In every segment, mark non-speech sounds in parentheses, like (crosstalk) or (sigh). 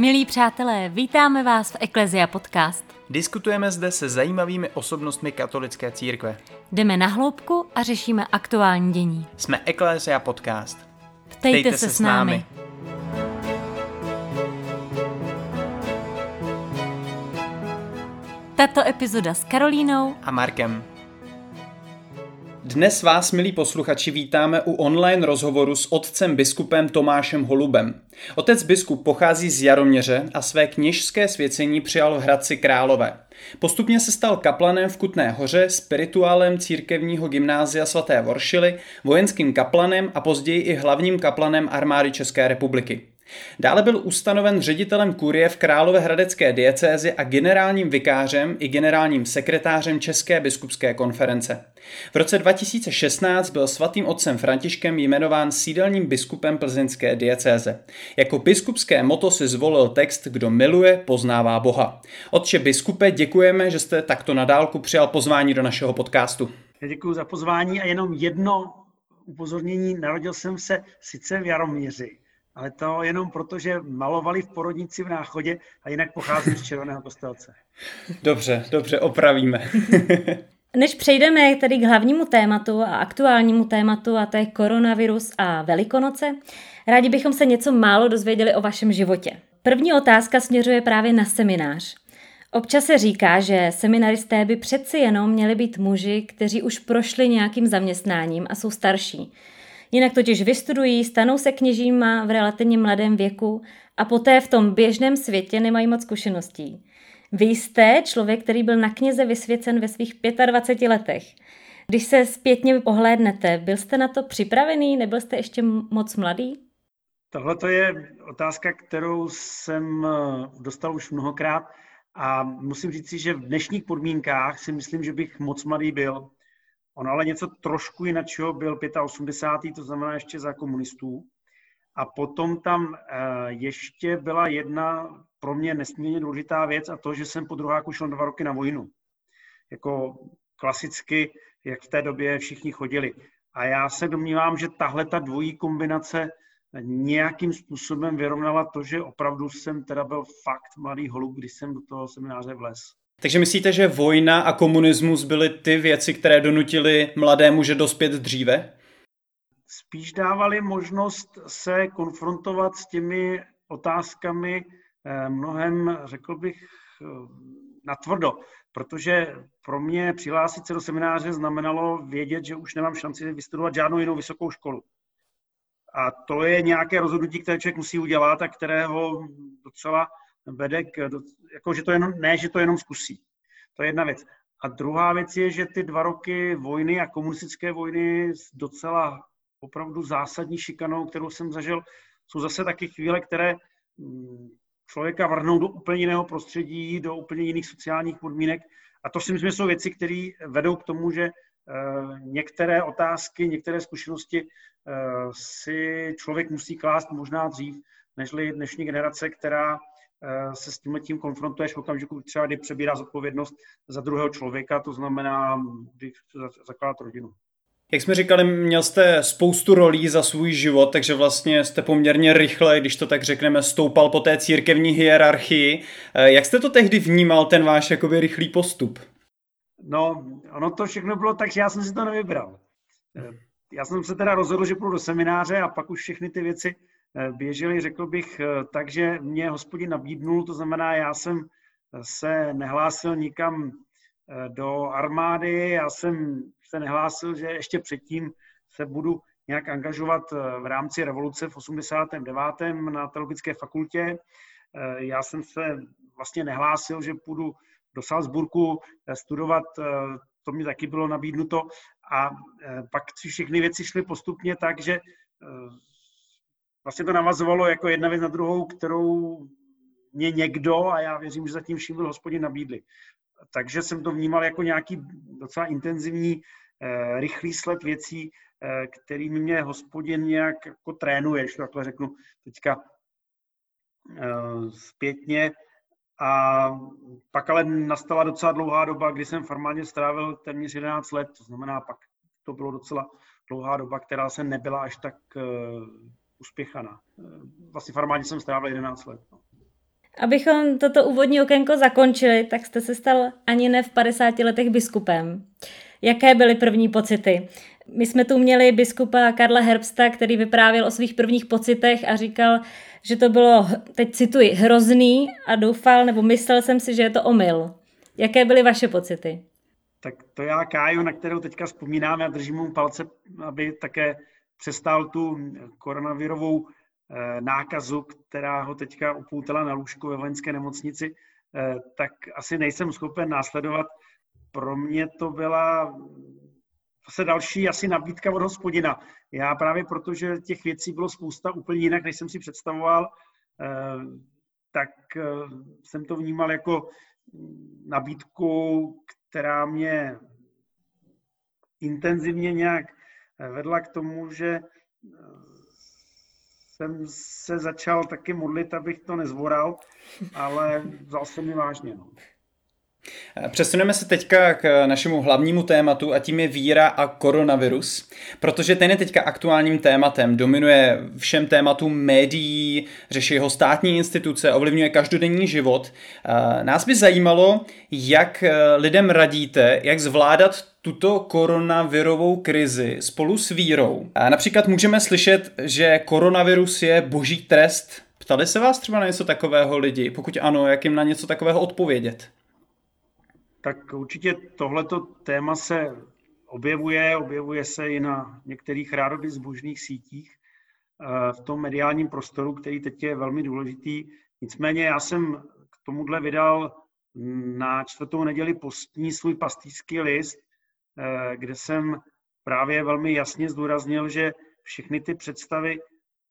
Milí přátelé, vítáme vás v Eklezia Podcast. Diskutujeme zde se zajímavými osobnostmi katolické církve. Jdeme na hloubku a řešíme aktuální dění. Jsme Eklezia Podcast. Ptejte, Ptejte se, se s námi. Tato epizoda s Karolínou a Markem. Dnes vás, milí posluchači, vítáme u online rozhovoru s otcem biskupem Tomášem Holubem. Otec biskup pochází z Jaroměře a své kněžské svěcení přijal v Hradci Králové. Postupně se stal kaplanem v Kutné hoře, spirituálem církevního gymnázia svaté Voršily, vojenským kaplanem a později i hlavním kaplanem armády České republiky. Dále byl ustanoven ředitelem kurie v Královéhradecké diecézi a generálním vikářem i generálním sekretářem České biskupské konference. V roce 2016 byl svatým otcem Františkem jmenován sídelním biskupem plzeňské diecéze. Jako biskupské moto si zvolil text Kdo miluje, poznává Boha. Otče biskupe, děkujeme, že jste takto na dálku přijal pozvání do našeho podcastu. Děkuji za pozvání a jenom jedno upozornění. Narodil jsem se sice v Jaromíři, ale to jenom proto, že malovali v porodnici v Náchodě a jinak pocházím z Červeného kostelce. (laughs) Dobře, dobře, opravíme. (laughs) Než přejdeme tedy k hlavnímu tématu a aktuálnímu tématu, a to je koronavirus a Velikonoce, rádi bychom se něco málo dozvěděli o vašem životě. První otázka směřuje právě na seminář. Občas se říká, že seminaristé by přeci jenom měli být muži, kteří už prošli nějakým zaměstnáním a jsou starší. Jinak totiž vystudují, stanou se kněžíma v relativně mladém věku a poté v tom běžném světě nemají moc zkušeností. Vy jste člověk, který byl na kněze vysvěcen ve svých 25 letech. Když se zpětně pohlédnete, byl jste na to připravený, nebyl jste ještě moc mladý? Tohle to je otázka, kterou jsem eh, dostal už mnohokrát a musím říct si, že v dnešních podmínkách si myslím, že bych moc mladý byl. On ale něco trošku jiného byl 85. to znamená ještě za komunistů. A potom tam eh, ještě byla jedna pro mě nesmírně důležitá věc a to, že jsem po druháku šel dva roky na vojnu. Jako klasicky, jak v té době všichni chodili. A já se domnívám, že tahle ta dvojí kombinace nějakým způsobem vyrovnala to, že opravdu jsem teda byl fakt mladý holub, když jsem do toho semináře vlez. Takže myslíte, že vojna a komunismus byly ty věci, které donutily mladé muže dospět dříve? Spíš dávali možnost se konfrontovat s těmi otázkami eh, mnohem, řekl bych, eh, natvrdo, protože pro mě přihlásit se do semináře znamenalo vědět, že už nemám šanci vystudovat žádnou jinou vysokou školu. A to je nějaké rozhodnutí, které člověk musí udělat a kterého docela vede k, jako, že to jenom, ne, že to jenom zkusí. To je jedna věc. A druhá věc je, že ty dva roky vojny a komunistické vojny s docela opravdu zásadní šikanou, kterou jsem zažil, jsou zase taky chvíle, které mm, člověka vrhnou do úplně jiného prostředí, do úplně jiných sociálních podmínek. A to si myslím, že jsou věci, které vedou k tomu, že eh, některé otázky, některé zkušenosti eh, si člověk musí klást možná dřív, nežli dnešní generace, která se s tím tím konfrontuješ v okamžiku, třeba kdy přebírá zodpovědnost za druhého člověka, to znamená, když zakládat rodinu. Jak jsme říkali, měl jste spoustu rolí za svůj život, takže vlastně jste poměrně rychle, když to tak řekneme, stoupal po té církevní hierarchii. Eh, jak jste to tehdy vnímal, ten váš jakoby rychlý postup? No, ono to všechno bylo tak, že já jsem si to nevybral. Eh, já jsem se teda rozhodl, že půjdu do semináře a pak už všechny ty věci Eh, běželi, řekl bych, eh, takže mě hospodin nabídnul, to znamená, já jsem se nehlásil nikam eh, do armády, já jsem se nehlásil, že ještě předtím se budu nějak angažovat v rámci revoluce v 89. na teologické fakultě. Já jsem se vlastně nehlásil, že půjdu do Salzburgu studovat, to mi taky bylo nabídnuto. A pak všechny věci šly postupně tak, že vlastně to navazovalo jako jedna věc na druhou, kterou mě někdo, a já věřím, že zatím vším byl hospodin nabídli. Takže jsem to vnímal jako nějaký docela intenzivní, eh, rychlý sled věcí, eh, kterými mě hospodin nějak jako trénuje, když to takhle řeknu teďka eh, zpětně. A pak ale nastala docela dlouhá doba, kdy jsem formálně strávil téměř 11 let, to znamená pak to bylo docela dlouhá doba, která se nebyla až tak uspěchaná. Vlastně v armádě jsem strávil 11 let. No. Abychom toto úvodní okénko zakončili, tak jste se stal ani ne v 50 letech biskupem. Jaké byly první pocity? My jsme tu měli biskupa Karla Herbsta, který vyprávěl o svých prvních pocitech a říkal, že to bylo, teď cituji, hrozný a doufal, nebo myslel jsem si, že je to omyl. Jaké byly vaše pocity? Tak to já Káju, na kterou teďka vzpomínám, já držím mu palce, aby také přestal tu koronavirovou eh, nákazu, která ho teďka upoutala na lůžku ve vojenské nemocnici, eh, tak asi nejsem schopen následovat. Pro mě to byla zase další asi nabídka od hospodina. Já právě protože těch věcí bylo spousta úplně jinak, než jsem si představoval, eh, tak jsem to vnímal jako nabídku, která mě intenzivně nějak vedla k tomu, že eh, jsem se začal taky modlit, abych to nezvoral, ale vzal se mi vážně. No. Přesuneme se teďka k našemu hlavnímu tématu a tím je víra a koronavirus, protože ten je teďka aktuálním tématem, dominuje všem tématům médií, řeší ho státní instituce, ovlivňuje každodenní život. Nás by zajímalo, jak lidem radíte, jak zvládat tuto koronavirovou krizi spolu s vírou. A například můžeme slyšet, že koronavirus je boží trest. Ptali se vás třeba na něco takového lidi? Pokud ano, jak jim na něco takového odpovědět? Tak určitě tohleto téma se objevuje, objevuje se i na některých rádoby zbožných sítích eh, v tom mediálním prostoru, který teď je velmi důležitý. Nicméně já jsem k tomuhle vydal na čtvrtou neděli postní svůj pastýřský list, kde jsem právě velmi jasně zdůraznil, že všechny ty představy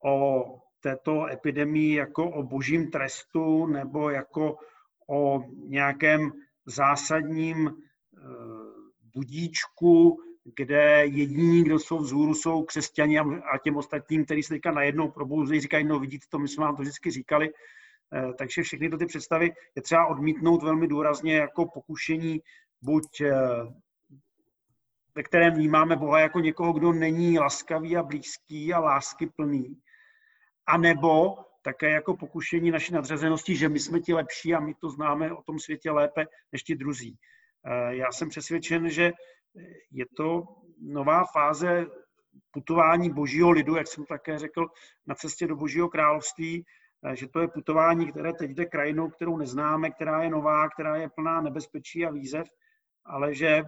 o této epidemii jako o božím trestu nebo jako o nějakém zásadním eh, budíčku, kde jediní, kdo jsou vzhůru, jsou křesťani a těm ostatním, který se teďka najednou probouzejí, říkají, no vidíte to, my jsme vám to vždycky říkali. Eh, takže všechny ty představy je třeba odmítnout velmi důrazně jako pokušení buď eh, ve kterém vnímáme Boha jako někoho, kdo není laskavý a blízký a lásky plný, a nebo také jako pokušení naší nadřazenosti, že my jsme ti lepší a my to známe o tom světě lépe než ti druzí. Eh, já jsem přesvědčen, že je to nová fáze putování božího lidu, jak jsem také řekl, na cestě do božího království, eh, že to je putování, které teď jde krajinou, kterou neznáme, která je nová, která je plná nebezpečí a výzev, ale že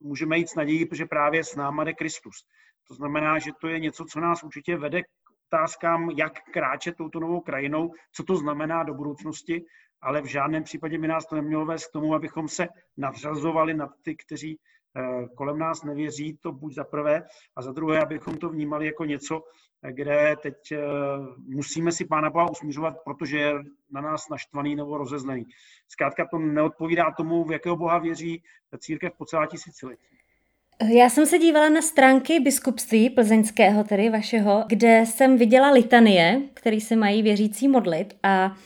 můžeme jít s nadějí, protože právě s náma jde Kristus. To znamená, že to je něco, co nás určitě vede k otázkám, jak kráčet touto novou krajinou, co to znamená do budoucnosti, ale v žádném případě by nás to nemělo vést k tomu, abychom se nadřazovali nad ty, kteří kolem nás nevěří, to buď za prvé, a za druhé, abychom to vnímali jako něco, kde teď eh, musíme si Pána Boha usmířovat, protože je na nás naštvaný nebo rozezlený. Zkrátka to neodpovídá tomu, v jakého Boha věří církev po celá tisíciletí. Já jsem se dívala na stránky biskupství plzeňského, tedy vašeho, kde jsem viděla litanie, který se mají věřící modlit a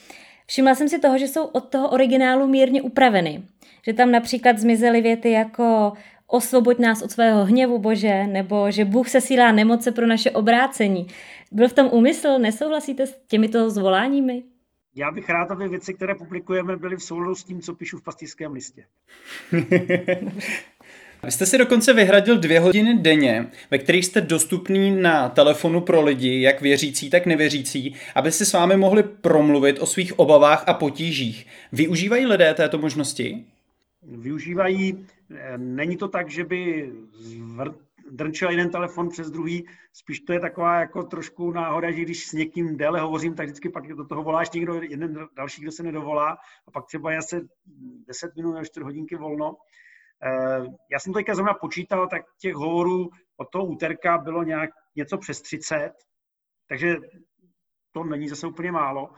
všimla jsem si toho, že jsou od toho originálu mírně upraveny. Že tam například zmizely věty jako osvoboď nás od svého hněvu, Bože, nebo že Bůh se sílá nemoce pro naše obrácení. Byl v tom úmysl? Nesouhlasíte s těmito zvoláními? Já bych rád, aby věci, které publikujeme, byly v souladu s tím, co píšu v pastýřském listě. (laughs) Vy jste si dokonce vyhradil dvě hodiny denně, ve kterých jste dostupný na telefonu pro lidi, jak věřící, tak nevěřící, aby si s vámi mohli promluvit o svých obavách a potížích. Využívají lidé této možnosti? Využívají. Není to tak, že by drnčil jeden telefon přes druhý, spíš to je taková jako trošku náhoda, že když s někým déle hovořím, tak vždycky pak do toho voláš někdo, jeden další, kdo se nedovolá a pak třeba já se 10 minut nebo 4 hodinky volno. Eh, já jsem teďka zrovna počítal, tak těch hovorů od toho úterka bylo nějak něco přes 30, takže to není zase úplně málo.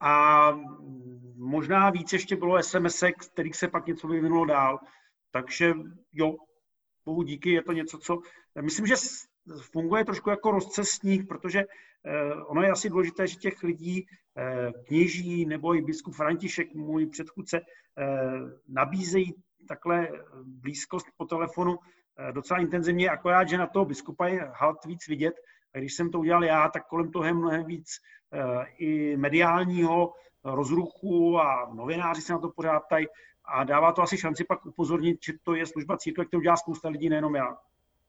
A možná víc ještě bylo SMS, kterých se pak něco vyvinulo dál. Takže jo, bohu díky, je to něco, co... Myslím, že funguje trošku jako rozcestník, protože eh, ono je asi důležité, že těch lidí, eh, kněží nebo i biskup František, můj předchůdce, nabízejí takhle blízkost po telefonu eh, docela intenzivně, akorát, že na toho biskupa je halt víc vidět. A když jsem to udělal já, tak kolem toho je mnohem víc eh, i mediálního rozruchu a novináři se na to pořád ptají a dává to asi šanci pak upozornit, že to je služba církve, kterou dělá spousta lidí, nejenom já.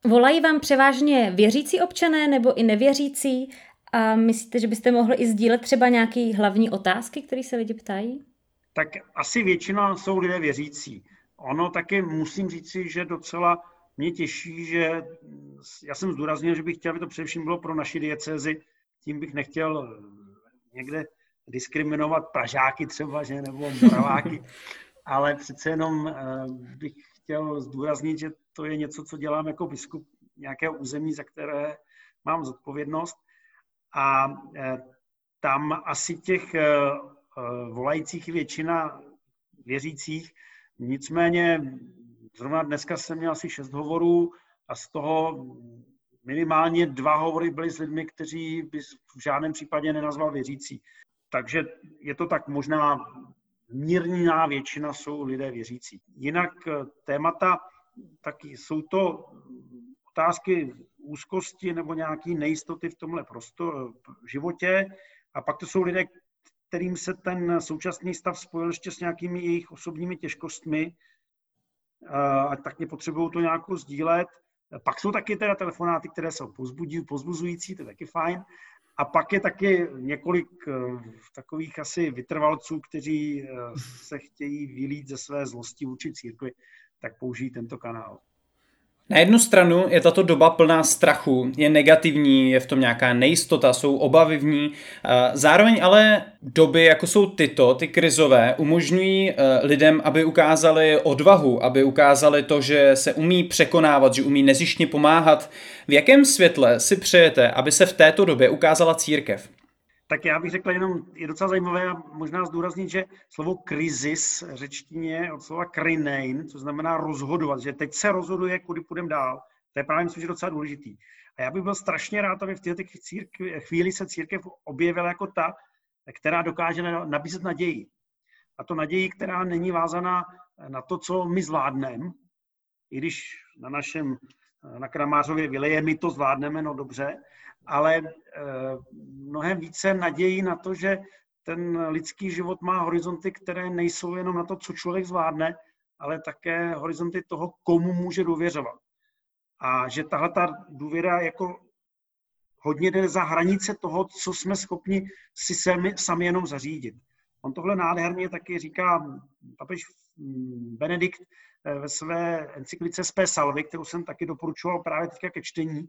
Volají vám převážně věřící občané nebo i nevěřící a myslíte, že byste mohli i sdílet třeba nějaké hlavní otázky, které se lidi ptají? Tak asi většina jsou lidé věřící. Ono taky musím říci, že docela mě těší, že já jsem zdůraznil, že bych chtěl, aby to především bylo pro naši diecézi, tím bych nechtěl někde diskriminovat Pražáky třeba, že, nebo Moraváky, (laughs) ale přece jenom eh, bych chtěl zdůraznit, že to je něco, co dělám jako biskup nějakého území, za které mám zodpovědnost. A eh, tam asi těch eh, volajících většina věřících, nicméně zrovna dneska jsem měl asi šest hovorů a z toho minimálně dva hovory byly s lidmi, kteří by v žádném případě nenazval věřící. Takže je to tak možná mírná většina jsou lidé věřící. Jinak eh, témata, tak jsou to otázky úzkosti nebo nějaké nejistoty v tomhle prostoru, v životě. A pak to jsou lidé, kterým se ten současný stav spojil ještě s nějakými jejich osobními těžkostmi a tak mě potřebují to nějak sdílet. Pak jsou taky teda telefonáty, které jsou pozbuzující, to je taky fajn. A pak je taky několik eh, takových asi vytrvalců, kteří eh, se chtějí vylít ze své zlosti vůči církvi, tak použijí tento kanál. Na jednu stranu je tato doba plná strachu, je negativní, je v tom nějaká nejistota, jsou obavy v ní. Zároveň ale doby, jako jsou tyto, ty krizové, umožňují e, lidem, aby ukázali odvahu, aby ukázali to, že se umí překonávat, že umí nezištně pomáhat. V jakém světle si přejete, aby se v této době ukázala církev? Tak já bych řekl jenom, je docela zajímavé a možná zdůraznit, že slovo krizis řečtině od slova krinein, co znamená rozhodovat, že teď se rozhoduje, kudy půjdeme dál. To je právě myslím, že docela důležitý. A já bych byl strašně rád, aby v této chvíli se církev objevila jako ta, která dokáže nabízet naději. A to naději, která není vázaná na to, co my zvládneme, i když na našem, na Kramářově vyleje, my to zvládneme, no dobře, ale eh, mnohem více naději na to, že ten lidský život má horizonty, které nejsou jenom na to, co člověk zvládne, ale také horizonty toho, komu může důvěřovat. A že tahle ta důvěra jako hodně jde za hranice toho, co jsme schopni si sami, sami jenom zařídit. On tohle nádherně taky říká papež Benedikt eh, ve své encyklice Spé Salvy, kterou jsem taky doporučoval právě teďka ke čtení,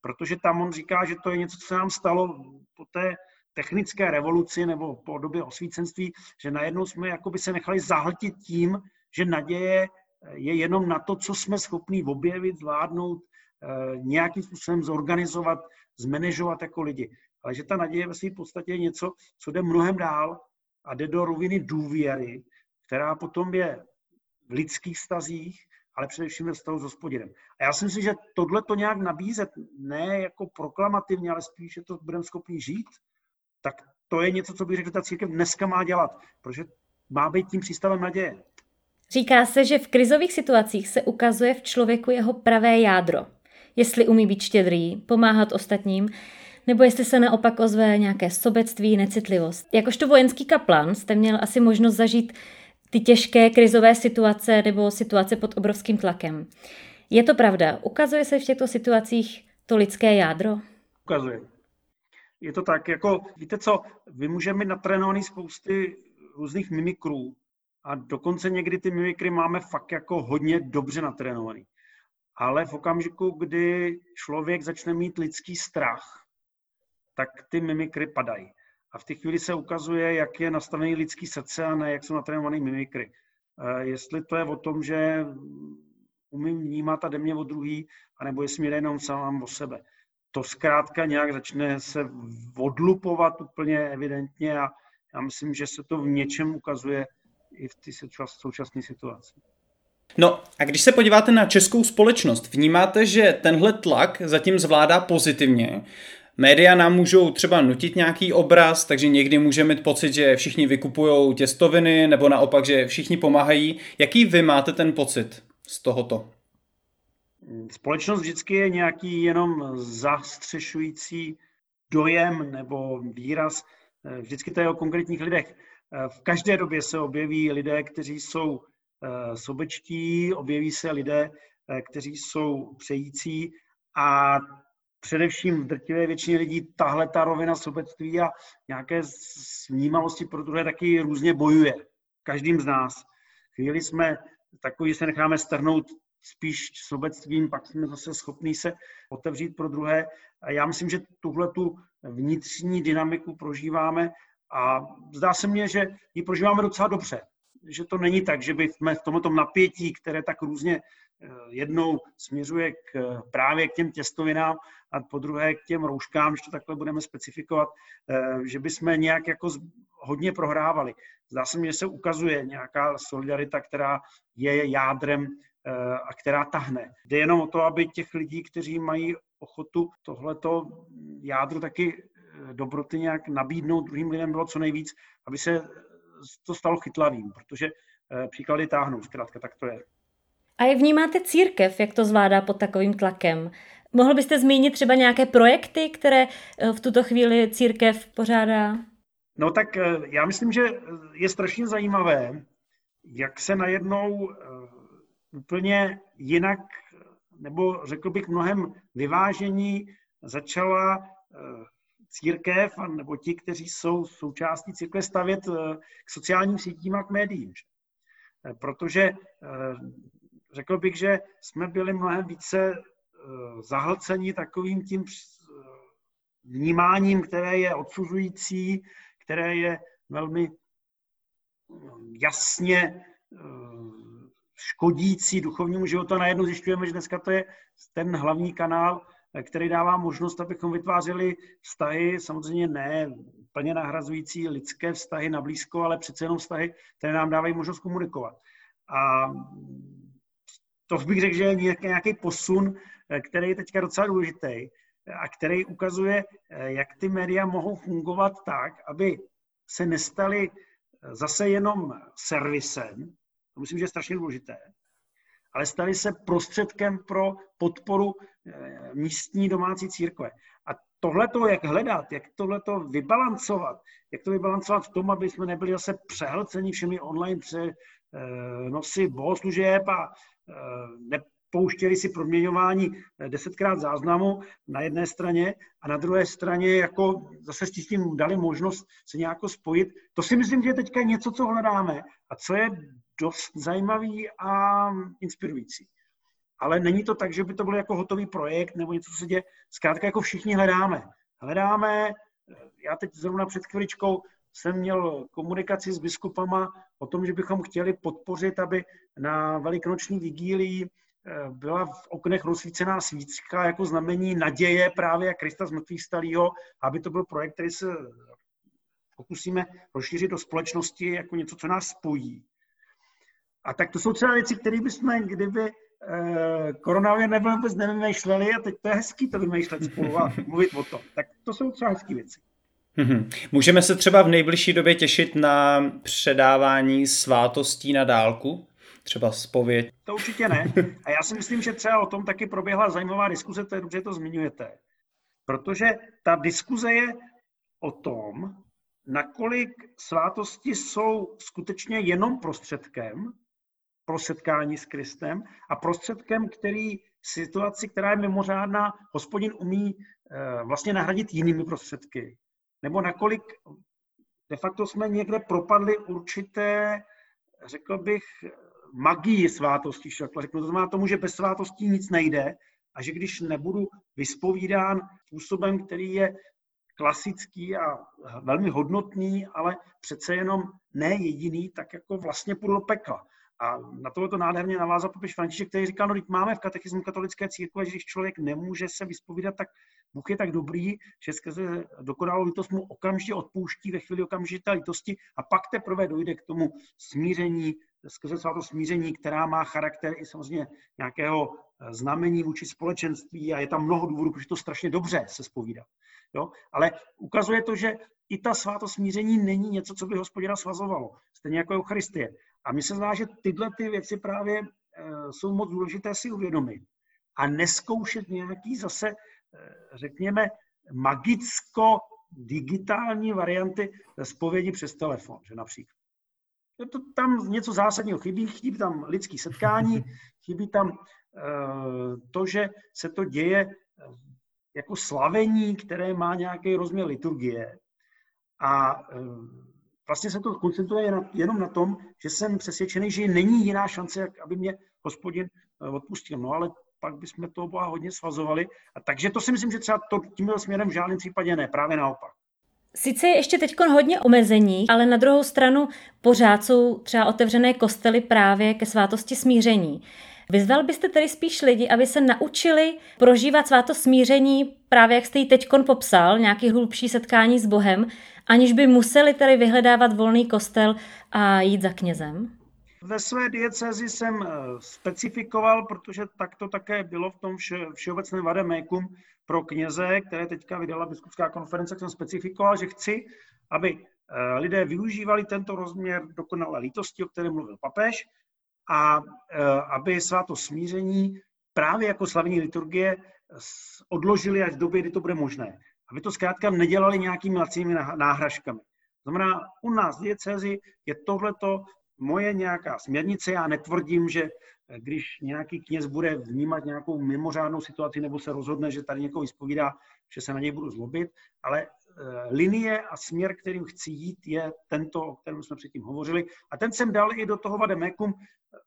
protože tam on říká, že to je něco, co se nám stalo po té technické revoluci nebo po době osvícenství, že najednou jsme jakoby se nechali zahltit tím, že naděje je jenom na to, co jsme schopni objevit, zvládnout, eh, nějakým způsobem zorganizovat, zmanežovat jako lidi. Ale že ta naděje ve své podstatě je něco, co jde mnohem dál a jde do roviny důvěry, která potom je v lidských stazích, ale především ve vztahu s hospodinem. A já si myslím, že tohle to nějak nabízet, ne jako proklamativně, ale spíš, že to budeme schopni žít, tak to je něco, co bych řekl, že ta církev dneska má dělat, protože má být tím přístavem naděje. Říká se, že v krizových situacích se ukazuje v člověku jeho pravé jádro. Jestli umí být štědrý, pomáhat ostatním, nebo jestli se naopak ozve nějaké sobectví, necitlivost. Jakožto vojenský kaplan jste měl asi možnost zažít ty těžké krizové situace nebo situace pod obrovským tlakem. Je to pravda? Ukazuje se v těchto situacích to lidské jádro? Ukazuje. Je to tak, jako víte co, vy můžeme natrénovaný spousty různých mimikrů a dokonce někdy ty mimikry máme fakt jako hodně dobře natrénovaný. Ale v okamžiku, kdy člověk začne mít lidský strach, tak ty mimikry padají. A v té chvíli se ukazuje, jak je nastavený lidský srdce a ne jak jsou natrénovaný mimikry. Jestli to je o tom, že umím vnímat a jde mě o druhý, anebo jestli mě jde jenom sám o sebe. To zkrátka nějak začne se odlupovat úplně evidentně a já myslím, že se to v něčem ukazuje i v té současné situaci. No a když se podíváte na českou společnost, vnímáte, že tenhle tlak zatím zvládá pozitivně? Média nám můžou třeba nutit nějaký obraz, takže někdy můžeme mít pocit, že všichni vykupují těstoviny, nebo naopak, že všichni pomáhají. Jaký vy máte ten pocit z tohoto? Společnost vždycky je nějaký jenom zastřešující dojem nebo výraz. Vždycky to je o konkrétních lidech. v každé době se objeví lidé, kteří jsou sobečtí, objeví se lidé, kteří jsou přející a především v drtivé většině lidí tahle ta rovina sobectví a nějaké snímavosti pro druhé taky různě bojuje. Každým z nás. Chvíli jsme takový, se necháme strhnout spíš sobectvím, pak jsme zase schopní se otevřít pro druhé. A já myslím, že tuhle tu vnitřní dynamiku prožíváme a zdá se mně, že ji prožíváme docela dobře. Že to není tak, že bychom v tomto napětí, které tak různě jednou směřuje k, právě k těm těstovinám a po druhé k těm rouškám, když to takhle budeme specifikovat, eh, že bychom nějak jako hodně prohrávali. Zdá se mi, že se ukazuje nějaká solidarita, která je jádrem eh, a která tahne. Jde jenom o to, aby těch lidí, kteří mají ochotu tohleto jádro taky eh, dobroty nějak nabídnout druhým lidem bylo co nejvíc, aby se to stalo chytlavým, protože příklady táhnou, zkrátka tak to je. A jak vnímáte církev, jak to zvládá pod takovým tlakem? Mohl byste zmínit třeba nějaké projekty, které eh, v tuto chvíli církev pořádá? No tak eh, já myslím, že je strašně zajímavé, jak se najednou eh, úplně jinak, nebo řekl bych mnohem vyvážení, začala církev, nebo ti, kteří jsou součástí církve, stavět k sociálním sítím a k médiím. Protože řekl bych, že jsme byli mnohem více Eh, zahlcení takovým tím eh, vnímáním, které je odsuzující, které je velmi eh, jasně škodící duchovnímu životu. A najednou zjišťujeme, že dneska to je ten hlavní kanál, který dává možnost, abychom vytvářeli vztahy, samozřejmě ne plně nahrazující lidské vztahy na blízko, ale přece jenom vztahy, které nám dávají možnost komunikovat. A to bych řekl, že je nějaký posun Eh, který je teďka docela důležitý a který ukazuje, eh, jak ty média mohou fungovat tak, aby se nestaly eh, zase jenom servisem, to myslím, že je strašně důležité, ale staly se prostředkem pro podporu místní domácí církve. A tohleto, jak hledat, jak tohleto vybalancovat, jak to vybalancovat v tom, aby jsme nebyli zase přehlceni všemi online přenosy bohoslužeb a ne, pouštěli si proměňování eh, desetkrát záznamu na jedné straně a na druhé straně jako zase s tím dali možnost se nějak spojit. To si myslím, že je teďka něco, co hledáme a co je dost zajímavý a inspirující. Ale není to tak, že by to byl jako hotový projekt nebo něco, co se děje. Zkrátka jako všichni hledáme. Hledáme, eh, já teď zrovna před chviličkou jsem měl komunikaci s biskupama o tom, že bychom chtěli podpořit, aby na velikonoční vigílii Eh, byla v oknech rozsvícená svíčka jako znamení naděje právě Krista z mrtvých stalýho, aby to byl projekt, který se pokusíme rozšířit do společnosti jako něco, co nás spojí. A tak to jsou třeba věci, které bychom, kdyby eh, koronavir nebyl vůbec nevymýšleli a teď to je hezký to vymýšlet spolu a mluvit o tom. Tak to jsou třeba hezké věci. Mhm. Můžeme se třeba v nejbližší době těšit na předávání svátostí na dálku? třeba spověď? To určitě ne. A já si myslím, že třeba o tom taky proběhla zajímavá diskuze, to je dobře, to zmiňujete. Protože ta diskuze je o tom, nakolik svátosti jsou skutečně jenom prostředkem pro setkání s Kristem a prostředkem, který situaci, která je mimořádná, hospodin umí eh, vlastně nahradit jinými prostředky. Nebo nakolik de facto jsme někde propadli určité, řekl bych, magii svátostí, že takhle řeknu. To znamená tomu, že bez svátostí nic nejde a že když nebudu vyspovídán způsobem, který je klasický a velmi hodnotný, ale přece jenom ne jediný, tak jako vlastně půjdu do pekla. A na to to nádherně navázal papež František, který říkal, no máme v katechismu katolické církve, že když člověk nemůže se vyspovídat, tak Bůh je tak dobrý, že skrze dokonalou lítost mu okamžitě odpouští ve chvíli okamžité lítosti a pak teprve dojde k tomu smíření, skrze to smíření, která má charakter i samozřejmě nějakého znamení vůči společenství a je tam mnoho důvodů, protože to strašně dobře se spovídá. Jo? Ale ukazuje to, že i ta svátost smíření není něco, co by hospodina svazovalo, stejně jako Eucharistie. A mně se zdá, že tyhle ty věci právě e, jsou moc důležité si uvědomit a neskoušet nějaký zase, e, řekněme, magicko digitální varianty zpovědi přes telefon, že například. Je to tam něco zásadního chybí, chybí tam lidský setkání, (laughs) chybí tam to, že se to děje jako slavení, které má nějaký rozměr liturgie. A uh, vlastně se to koncentruje jenom na tom, že jsem přesvědčený, že není jiná šance, jak aby mě hospodin odpustil. No ale pak bychom to oba hodně svazovali. A takže to si myslím, že třeba to tímhle směrem v žádném případě ne, právě naopak. Sice je ještě teď hodně omezení, ale na druhou stranu pořád jsou třeba otevřené kostely právě ke svátosti smíření. Vyzval byste tedy spíš lidi, aby se naučili prožívat sváto smíření, právě jak jste ji teď popsal, nějaký hlubší setkání s Bohem, aniž by museli tedy vyhledávat volný kostel a jít za knězem? Ve své diecezi jsem eh, specifikoval, protože tak to také bylo v tom vše, všeobecném vademékum pro kněze, které teďka vydala biskupská konference, jsem specifikoval, že chci, aby eh, lidé využívali tento rozměr dokonalé lítosti, o kterém mluvil papež, a eh, aby sváto smíření právě jako slavní liturgie odložili až v době, kdy to bude možné. Aby to zkrátka nedělali nějakými lacími náhražkami. Znamená, u nás v diecezi je tohleto moje nějaká směrnice. Já netvrdím, že když nějaký kněz bude vnímat nějakou mimořádnou situaci nebo se rozhodne, že tady někoho vyspovídá, že se na něj budu zlobit, ale eh, linie a směr, kterým chci jít, je tento, o kterém jsme předtím hovořili. A ten jsem dal i do toho vademekum.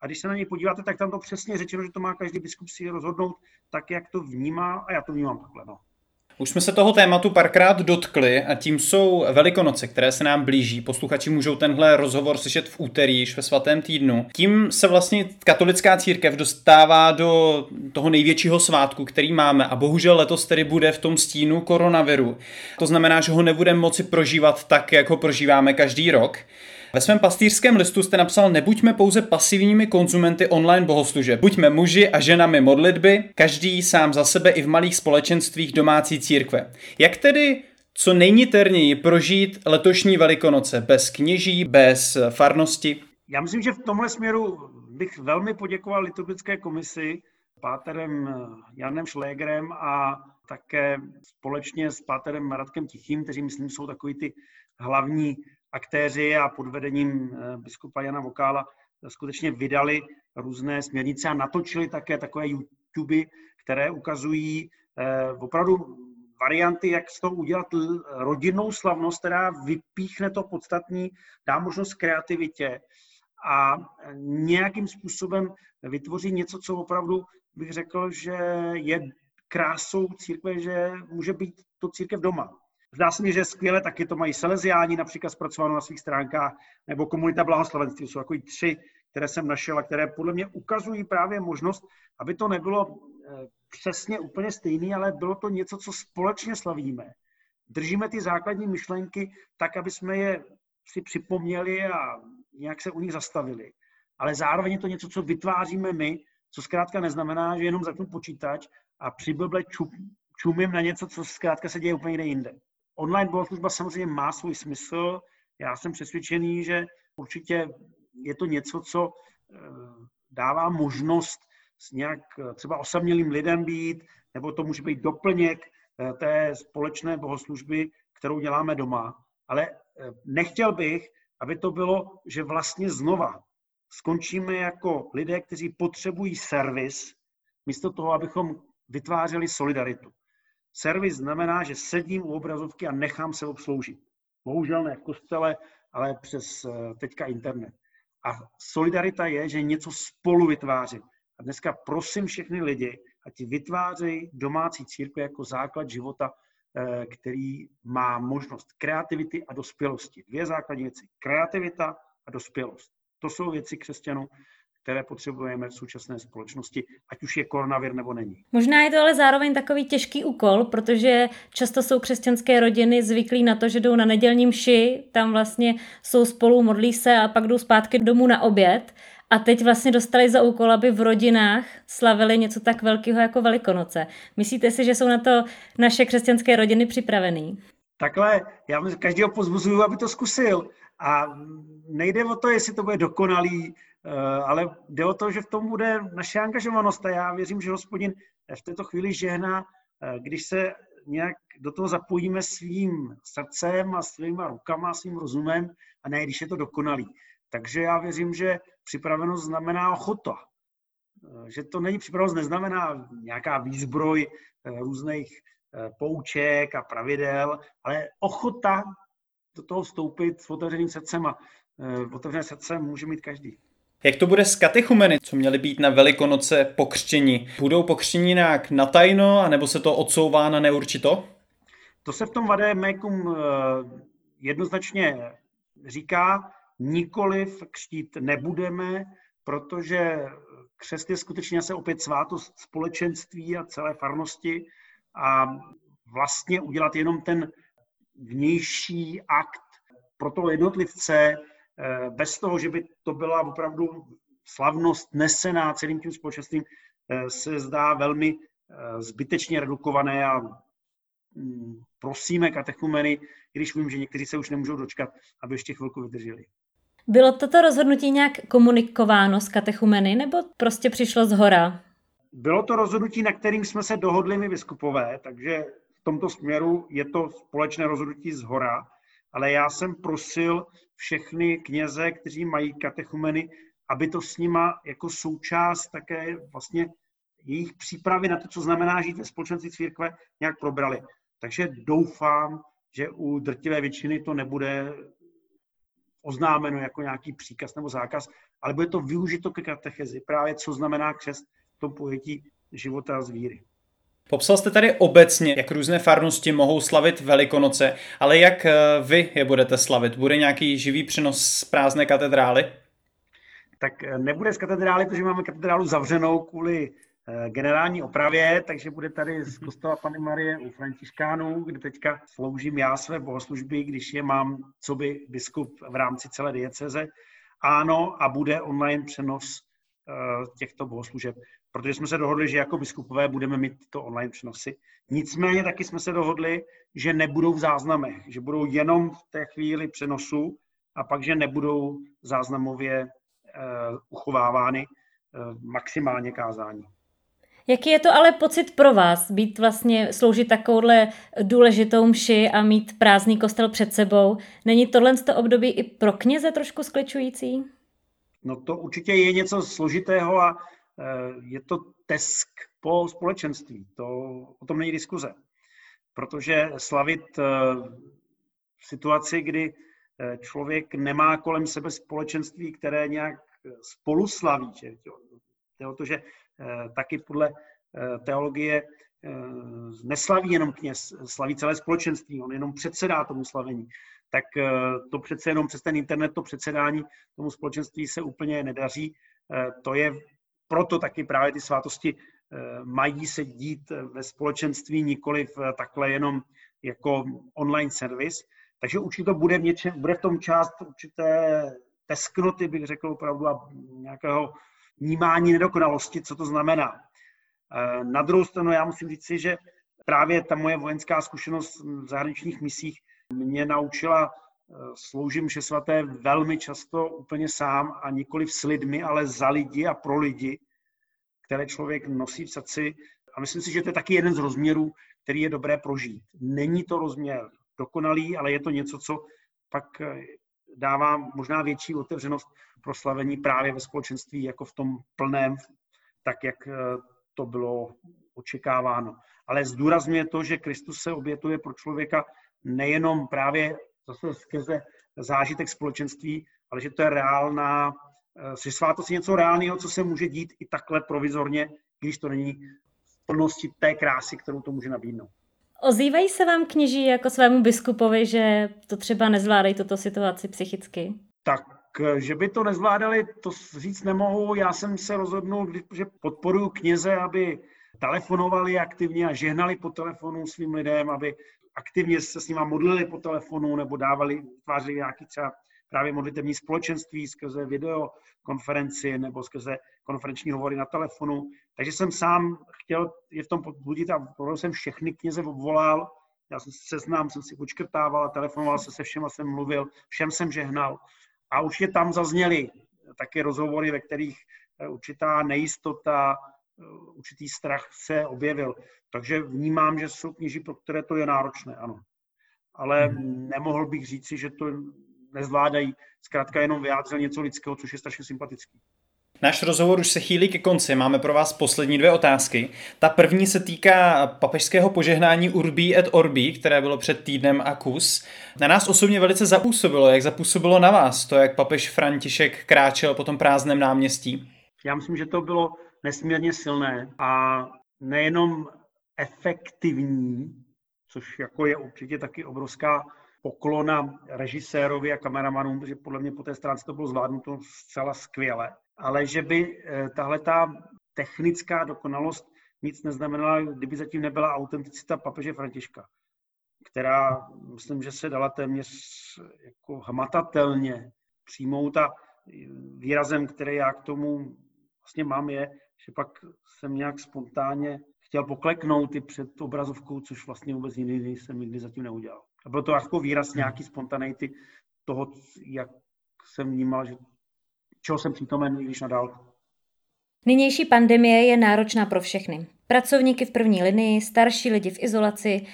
A když se na něj podíváte, tak tam to přesně řečeno, že to má každý biskup si rozhodnout tak, jak to vnímá. A já to vnímám takhle. No. Už jsme se toho tématu párkrát dotkli a tím jsou Velikonoce, které se nám blíží. Posluchači můžou tenhle rozhovor slyšet v úterý, již ve svatém týdnu. Tím se vlastně katolická církev dostává do toho největšího svátku, který máme a bohužel letos tedy bude v tom stínu koronaviru. To znamená, že ho nebudeme moci prožívat tak, jak ho prožíváme každý rok. Ve svém pastýřském listu jste napsal, nebuďme pouze pasivními konzumenty online bohoslužeb. Buďme muži a ženami modlitby, každý sám za sebe i v malých společenstvích domácí církve. Jak tedy co nejniterněji prožít letošní Velikonoce bez kněží, bez farnosti? Já myslím, že v tomhle směru bych velmi poděkoval liturgické komisi páterem Janem Šlégrem a také společně s páterem Radkem Tichým, kteří myslím jsou takový ty hlavní aktéři a pod vedením eh, biskupa Jana Vokála skutečně vydali různé směrnice a natočili také takové YouTube, které ukazují eh, opravdu varianty, jak z toho udělat rodinnou slavnost, která vypíchne to podstatní, dá možnost kreativitě a nějakým způsobem vytvoří něco, co opravdu bych řekl, že je krásou církve, že může být to církev doma. Zdá se mi, že skvěle taky to mají Salesiáni například zpracováno na svých stránkách, nebo komunita blahoslavenství. Jsou takový tři, které jsem našel a které podle mě ukazují právě možnost, aby to nebylo eh, přesně úplně stejný, ale bylo to něco, co společně slavíme. Držíme ty základní myšlenky tak, aby jsme je si připomněli a nějak se u nich zastavili. Ale zároveň je to něco, co vytváříme my, co zkrátka neznamená, že jenom zapnu počítač a přiblble čumím na něco, co zkrátka se děje úplně jinde. Online bohoslužba samozřejmě má svůj smysl. Já jsem přesvědčený, že určitě je to něco, co eh, dává možnost s nějak eh, třeba osamělým lidem být, nebo to může být doplněk eh, té společné bohoslužby, kterou děláme doma. Ale nechtěl bych, aby to bylo, že vlastně znova skončíme jako lidé, kteří potřebují servis, místo toho, abychom vytvářeli solidaritu. Servis znamená, že sedím u obrazovky a nechám se obsloužit. Bohužel ne v kostele, ale přes eh, teďka internet. A solidarita je, že něco spolu vytváří. A dneska prosím všechny lidi, ať vytvářejí domácí církve jako základ života, eh, který má možnost kreativity a dospělosti. Dvě základní věci. Kreativita a dospělost. To jsou věci křesťanů, které potřebujeme v současné společnosti, ať už je koronavir nebo není. Možná je to ale zároveň takový těžký úkol, protože často jsou křesťanské rodiny zvyklí na to, že jdou na nedělní mši, tam vlastně jsou spolu, modlí se a pak jdou zpátky domů na oběd. A teď vlastně dostali za úkol, aby v rodinách slavili něco tak velkého jako Velikonoce. Myslíte si, že jsou na to naše křesťanské rodiny připravený? Takhle, já každého pozbuzuju, aby to zkusil. A nejde o to, jestli to bude dokonalý, ale jde o to, že v tom bude naše angažovanost a já věřím, že hospodin v této chvíli žehná, eh, když se nějak do toho zapojíme svým srdcem a svýma rukama, svým rozumem a ne, když je to dokonalý. Takže já věřím, že připravenost znamená ochota. Že to není připravenost, neznamená nějaká výzbroj eh, různých eh, pouček a pravidel, ale ochota do toho vstoupit s otevřeným srdcem a eh, otevřené srdce může mít každý. Jak to bude s katechumeny, co měly být na Velikonoce pokřtění? Budou pokřtění nějak na tajno, anebo se to odsouvá na neurčito? To se v tom vadémékum jednoznačně říká, nikoliv křtít nebudeme, protože křest je skutečně se opět svátost společenství a celé farnosti a vlastně udělat jenom ten vnější akt pro toho jednotlivce, eh, bez toho, že by to byla opravdu slavnost nesená celým tím společenstvím, eh, se zdá velmi eh, zbytečně redukované a mm, prosíme katechumeny, když vím, že někteří se už nemůžou dočkat, aby ještě chvilku vydrželi. Bylo toto rozhodnutí nějak komunikováno s katechumeny, nebo prostě přišlo z hora? Bylo to rozhodnutí, na kterým jsme se dohodli my biskupové, takže v tomto směru je to společné rozhodnutí z hora, ale já jsem prosil všechny kněze, kteří mají katechumeny, aby to s nima jako součást také vlastně jejich přípravy na to, co znamená žít ve společenství církve, nějak probrali. Takže doufám, že u drtivé většiny to nebude oznámeno jako nějaký příkaz nebo zákaz, ale bude to využito ke katechezi, právě co znamená křest v tom pojetí života z víry. Popsal jste tady obecně, jak různé farnosti mohou slavit Velikonoce, ale jak eh, vy je budete slavit? Bude nějaký živý přenos z prázdné katedrály? Tak eh, nebude z katedrály, protože máme katedrálu zavřenou kvůli Eh, generální opravě, takže bude tady z kostela Pany Marie u Františkánů, kde teďka sloužím já své bohoslužby, když je mám co by biskup v rámci celé dieceze. Ano, a bude online přenos těchto bohoslužeb, protože jsme se dohodli, že jako biskupové budeme mít to online přenosy. Nicméně taky jsme se dohodli, že nebudou v záznamech, že budou jenom v té chvíli přenosu a pak, že nebudou záznamově uh, uchovávány uh, maximálně kázání. Jaký je to ale pocit pro vás, být vlastně, sloužit takovouhle důležitou mši a mít prázdný kostel před sebou? Není tohle z to období i pro kněze trošku skličující? No to určitě je něco složitého a je to tesk po společenství. To, o tom není diskuze. Protože slavit eh, situaci, kdy eh, člověk nemá kolem sebe společenství, které nějak spolu slaví, že, Jde o to, že Eh, taky podle eh, teologie eh, neslaví jenom kněz, slaví celé společenství, on jenom předsedá tomu slavení. Tak to přece jenom přes ten internet, to předsedání tomu společenství se úplně nedaří. To je proto taky právě ty svátosti mají se dít ve společenství, nikoli takhle jenom jako online servis. Takže určitě to bude v, něčem, bude v tom část určité tesknoty, bych řekl opravdu, a nějakého vnímání nedokonalosti, co to znamená. Eh, na druhou stranu já musím říct si, že právě ta moje vojenská zkušenost v zahraničních misích mě naučila eh, sloužím vše svaté velmi často úplně sám a nikoli s lidmi, ale za lidi a pro lidi, které člověk nosí v srdci. A myslím si, že to je taky jeden z rozměrů, který je dobré prožít. Není to rozměr dokonalý, ale je to něco, co pak eh, dává možná větší otevřenost pro slavení právě ve společenství jako v tom plném, tak jak eh, to bylo očekáváno. Ale zdůrazňuje to, že Kristus se obětuje pro člověka nejenom právě zase skrze zážitek společenství, ale že to je reálná, eh, že svátost je něco reálného, co se může dít i takhle provizorně, když to není v plnosti té krásy, kterou to může nabídnout. Ozývají se vám kněží jako svému biskupovi, že to třeba nezvládají tuto situaci psychicky? Tak, že by to nezvládali, to říct nemohu. Já jsem se rozhodnul, že podporuji kněze, aby telefonovali aktivně a žehnali po telefonu svým lidem, aby aktivně se s nimi modlili po telefonu nebo dávali, tvářili nějaký třeba právě modlitevní společenství skrze videokonferenci nebo skrze konferenční hovory na telefonu. Takže jsem sám chtěl je v tom podbudit a proto jsem všechny kněze obvolal. Já jsem se znám, jsem si počkrtával, telefonoval se se všema, jsem mluvil, všem jsem žehnal. A už je tam zazněly taky rozhovory, ve kterých určitá nejistota, určitý strach se objevil. Takže vnímám, že jsou kněží, pro které to je náročné, ano. Ale hmm. nemohl bych říci, že to nezvládají. Zkrátka jenom vyjádřil něco lidského, což je strašně sympatický. Náš rozhovor už se chýlí ke konci, máme pro vás poslední dvě otázky. Ta první se týká papežského požehnání Urbi et Orbi, které bylo před týdnem a kus. Na nás osobně velice zapůsobilo, jak zapůsobilo na vás to, jak papež František kráčel po tom prázdném náměstí. Já myslím, že to bylo nesmírně silné a nejenom efektivní, což jako je určitě taky obrovská poklona režisérovi a kameramanům, protože podle mě po té stránce to bylo zvládnuto zcela skvěle, ale že by eh, tahle ta technická dokonalost nic neznamenala, kdyby zatím nebyla autenticita papeže Františka, která myslím, že se dala téměř jako hmatatelně přijmout a výrazem, který já k tomu vlastně mám, je, že pak jsem nějak spontánně chtěl pokleknout i před obrazovkou, což vlastně vůbec jiný jsem nikdy zatím neudělal. A byl to jako výraz hmm. nějaký spontaneity toho, jak jsem vnímal, že čeho jsem přítomen, když na dálku. Nynější pandemie je náročná pro všechny. Pracovníky v první linii, starší lidi v izolaci,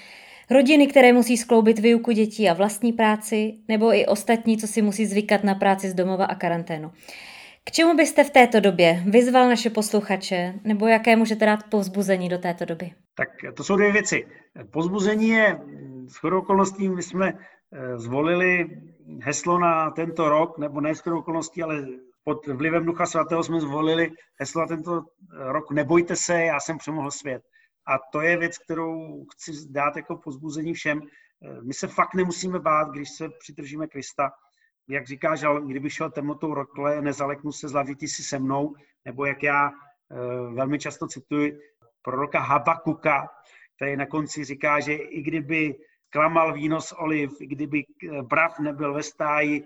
rodiny, které musí skloubit výuku dětí a vlastní práci, nebo i ostatní, co si musí zvykat na práci z domova a karanténu. K čemu byste v této době vyzval naše posluchače, nebo jaké můžete dát povzbuzení do této doby? Tak to jsou dvě věci. Pozbuzení je, s okolností my jsme eh, zvolili heslo na tento rok, nebo ne s okolností, ale pod vlivem Ducha Svatého jsme zvolili heslo na tento rok Nebojte se, já jsem přemohl svět. A to je věc, kterou chci dát jako pozbuzení všem. Eh, my se fakt nemusíme bát, když se přitržíme Krista, jak říká, že kdyby šel temnotou rokle, nezaleknu se zlavití si se mnou, nebo jak já e, velmi často cituji proroka Habakuka, který na konci říká, že i kdyby klamal víno z oliv, i kdyby eh, brav nebyl ve stáji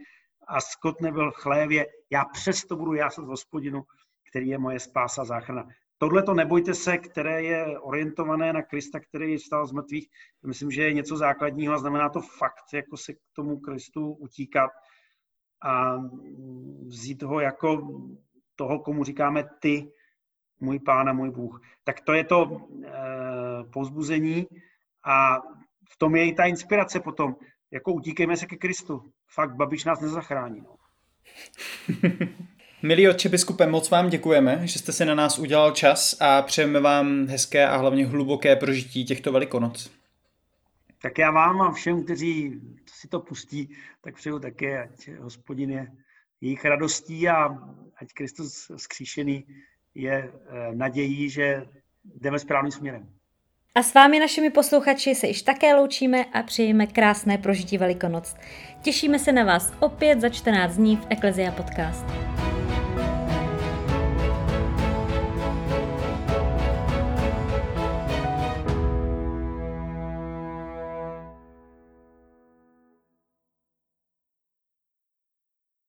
a skot nebyl v chlévě, já přesto budu jásat hospodinu, který je moje spása záchrana. Tohle to nebojte se, které je orientované na Krista, který stál z mrtvých, myslím, že je něco základního a znamená to fakt, jako se k tomu Kristu utíkat a vzít ho jako toho, komu říkáme ty, můj pán a můj Bůh. Tak to je to e, pozbuzení a v tom je i ta inspirace potom. Jako utíkejme se ke Kristu. Fakt, Babiš nás nezachrání. No. (laughs) Milí otče biskupe, moc vám děkujeme, že jste si na nás udělal čas a přejeme vám hezké a hlavně hluboké prožití těchto velikonoc. Tak já vám a všem, kteří si to pustí, tak přeju také, ať hospodin je jejich radostí a ať Kristus skříšený je eh, nadějí, že jdeme správným směrem. A s vámi, našimi posluchači, se již také loučíme a přejeme krásné prožití Velikonoc. Těšíme se na vás opět za 14 dní v Eklezia Podcast.